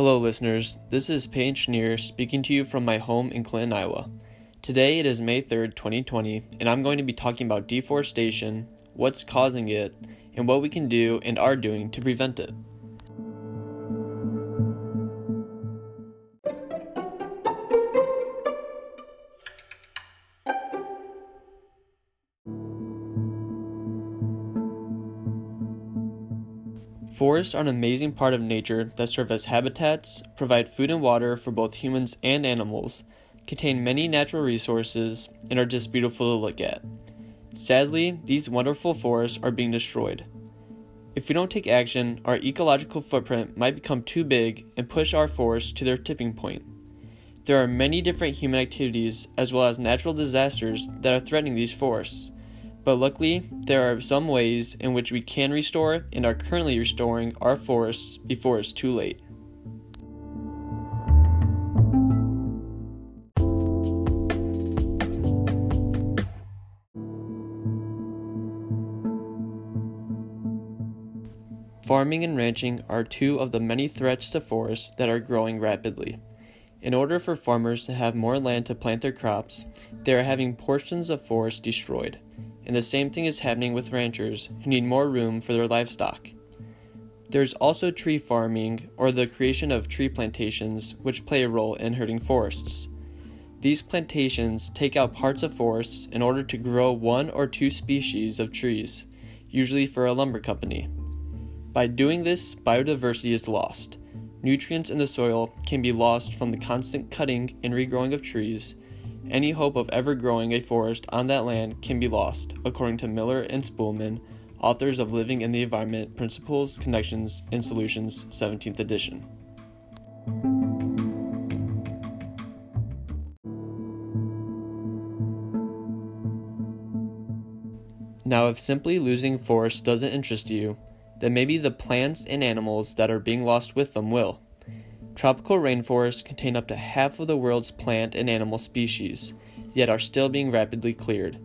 Hello, listeners. This is Payton Schnier speaking to you from my home in Clinton, Iowa. Today it is May 3rd, 2020, and I'm going to be talking about deforestation, what's causing it, and what we can do and are doing to prevent it. Forests are an amazing part of nature that serve as habitats, provide food and water for both humans and animals, contain many natural resources, and are just beautiful to look at. Sadly, these wonderful forests are being destroyed. If we don't take action, our ecological footprint might become too big and push our forests to their tipping point. There are many different human activities as well as natural disasters that are threatening these forests. But luckily, there are some ways in which we can restore and are currently restoring our forests before it's too late. Farming and ranching are two of the many threats to forests that are growing rapidly. In order for farmers to have more land to plant their crops, they are having portions of forests destroyed and the same thing is happening with ranchers who need more room for their livestock. There's also tree farming, or the creation of tree plantations, which play a role in hurting forests. These plantations take out parts of forests in order to grow one or two species of trees, usually for a lumber company. By doing this, biodiversity is lost. Nutrients in the soil can be lost from the constant cutting and regrowing of trees, any hope of ever growing a forest on that land can be lost, according to Miller and Spoolman, authors of Living in the Environment Principles, Connections, and Solutions, 17th edition. Now, if simply losing forests doesn't interest you, then maybe the plants and animals that are being lost with them will. Tropical rainforests contain up to half of the world's plant and animal species, yet are still being rapidly cleared.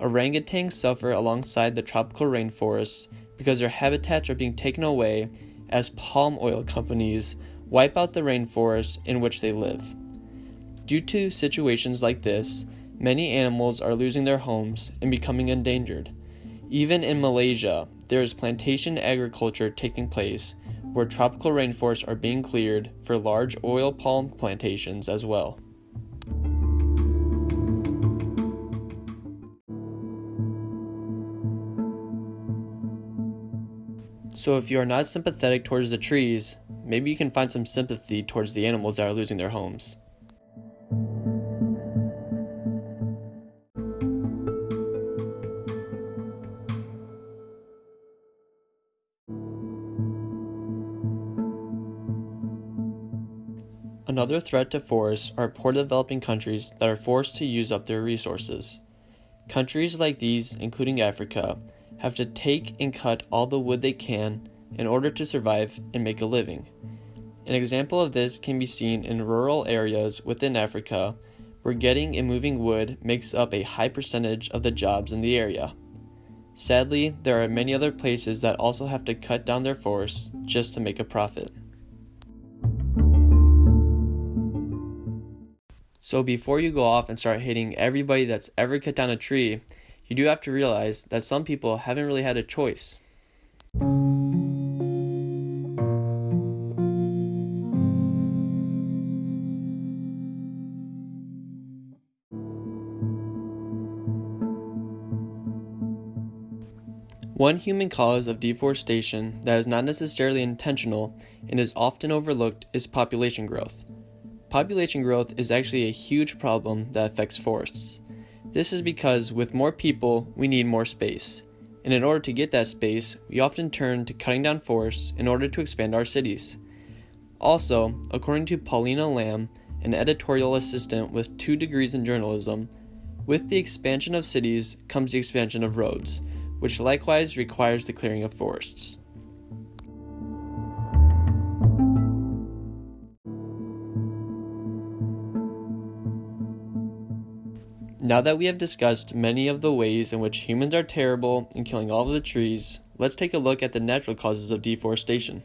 Orangutans suffer alongside the tropical rainforests because their habitats are being taken away as palm oil companies wipe out the rainforests in which they live. Due to situations like this, many animals are losing their homes and becoming endangered. Even in Malaysia, there is plantation agriculture taking place where tropical rainforests are being cleared for large oil palm plantations as well. So, if you are not sympathetic towards the trees, maybe you can find some sympathy towards the animals that are losing their homes. Another threat to forests are poor developing countries that are forced to use up their resources. Countries like these, including Africa, have to take and cut all the wood they can in order to survive and make a living. An example of this can be seen in rural areas within Africa where getting and moving wood makes up a high percentage of the jobs in the area. Sadly, there are many other places that also have to cut down their forests just to make a profit. So before you go off and start hating everybody that's ever cut down a tree, you do have to realize that some people haven't really had a choice. One human cause of deforestation that is not necessarily intentional and is often overlooked is population growth. Population growth is actually a huge problem that affects forests. This is because with more people, we need more space. And in order to get that space, we often turn to cutting down forests in order to expand our cities. Also, according to Paulina Lamb, an editorial assistant with two degrees in journalism, with the expansion of cities comes the expansion of roads, which likewise requires the clearing of forests. Now that we have discussed many of the ways in which humans are terrible in killing all of the trees, let's take a look at the natural causes of deforestation.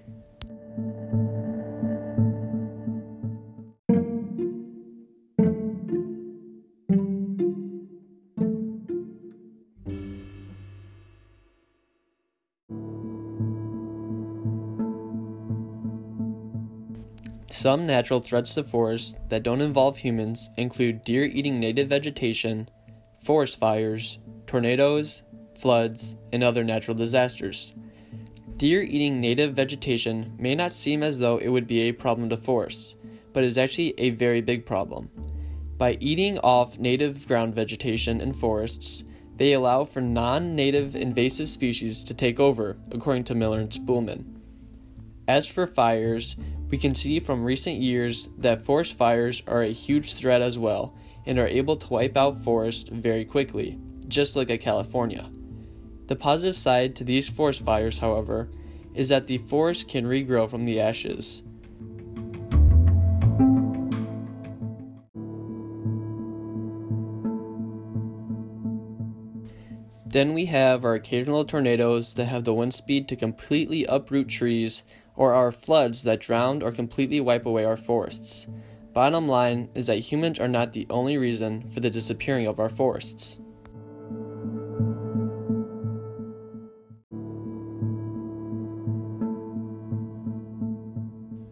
Some natural threats to forests that don't involve humans include deer eating native vegetation, forest fires, tornadoes, floods, and other natural disasters. Deer eating native vegetation may not seem as though it would be a problem to forests, but is actually a very big problem. By eating off native ground vegetation in forests, they allow for non native invasive species to take over, according to Miller and Spoolman. As for fires, we can see from recent years that forest fires are a huge threat as well and are able to wipe out forests very quickly, just like at California. The positive side to these forest fires, however, is that the forest can regrow from the ashes. Then we have our occasional tornadoes that have the wind speed to completely uproot trees, or our floods that drown or completely wipe away our forests. Bottom line is that humans are not the only reason for the disappearing of our forests.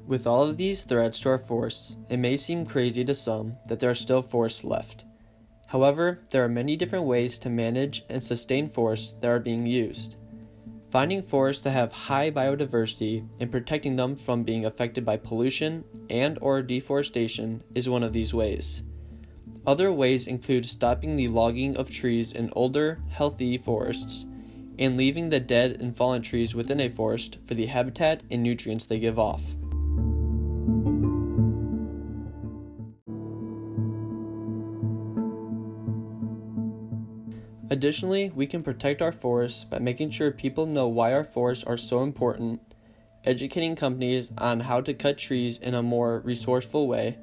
With all of these threats to our forests, it may seem crazy to some that there are still forests left. However, there are many different ways to manage and sustain forests that are being used. Finding forests that have high biodiversity and protecting them from being affected by pollution and or deforestation is one of these ways. Other ways include stopping the logging of trees in older, healthy forests and leaving the dead and fallen trees within a forest for the habitat and nutrients they give off. Additionally, we can protect our forests by making sure people know why our forests are so important, educating companies on how to cut trees in a more resourceful way,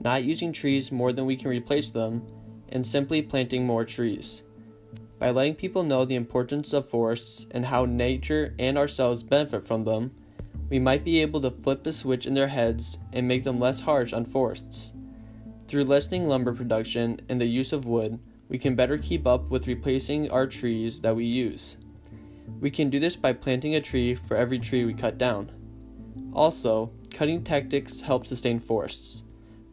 not using trees more than we can replace them, and simply planting more trees. By letting people know the importance of forests and how nature and ourselves benefit from them, we might be able to flip the switch in their heads and make them less harsh on forests. Through lessening lumber production and the use of wood, we can better keep up with replacing our trees that we use. We can do this by planting a tree for every tree we cut down. Also, cutting tactics help sustain forests.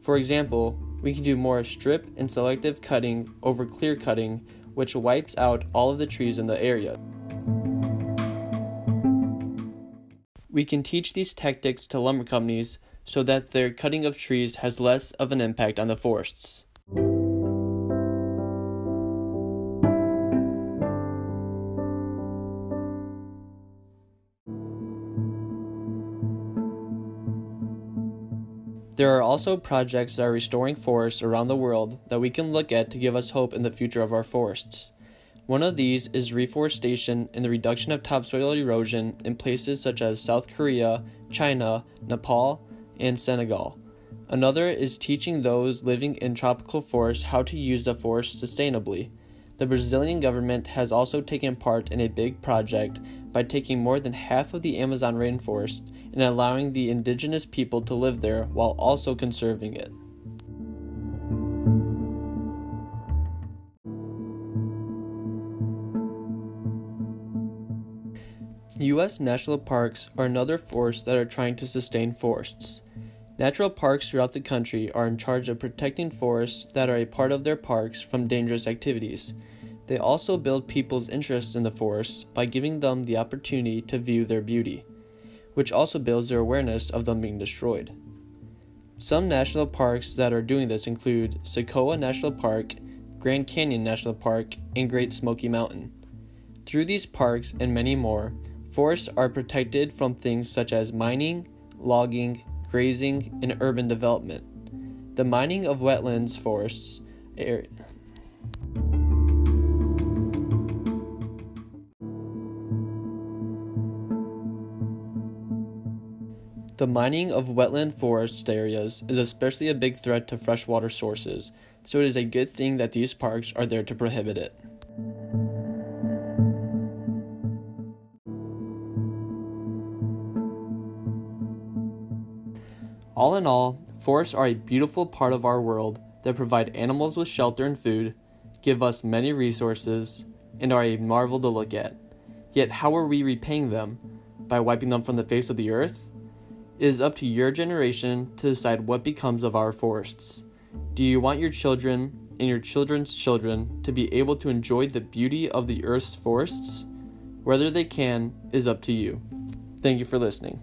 For example, we can do more strip and selective cutting over clear cutting, which wipes out all of the trees in the area. We can teach these tactics to lumber companies so that their cutting of trees has less of an impact on the forests. There are also projects that are restoring forests around the world that we can look at to give us hope in the future of our forests. One of these is reforestation and the reduction of topsoil erosion in places such as South Korea, China, Nepal, and Senegal. Another is teaching those living in tropical forests how to use the forest sustainably. The Brazilian government has also taken part in a big project by taking more than half of the Amazon rainforest and allowing the indigenous people to live there while also conserving it. U.S. national parks are another force that are trying to sustain forests. Natural parks throughout the country are in charge of protecting forests that are a part of their parks from dangerous activities. They also build people's interest in the forests by giving them the opportunity to view their beauty, which also builds their awareness of them being destroyed. Some national parks that are doing this include Sequoia National Park, Grand Canyon National Park, and Great Smoky Mountain. Through these parks and many more, forests are protected from things such as mining, logging, grazing, and urban development. The mining of wetlands forests er, The mining of wetland forest areas is especially a big threat to freshwater sources, so it is a good thing that these parks are there to prohibit it. All in all, forests are a beautiful part of our world that provide animals with shelter and food, give us many resources, and are a marvel to look at. Yet, how are we repaying them? By wiping them from the face of the earth? It is up to your generation to decide what becomes of our forests. Do you want your children and your children's children to be able to enjoy the beauty of the Earth's forests? Whether they can is up to you. Thank you for listening.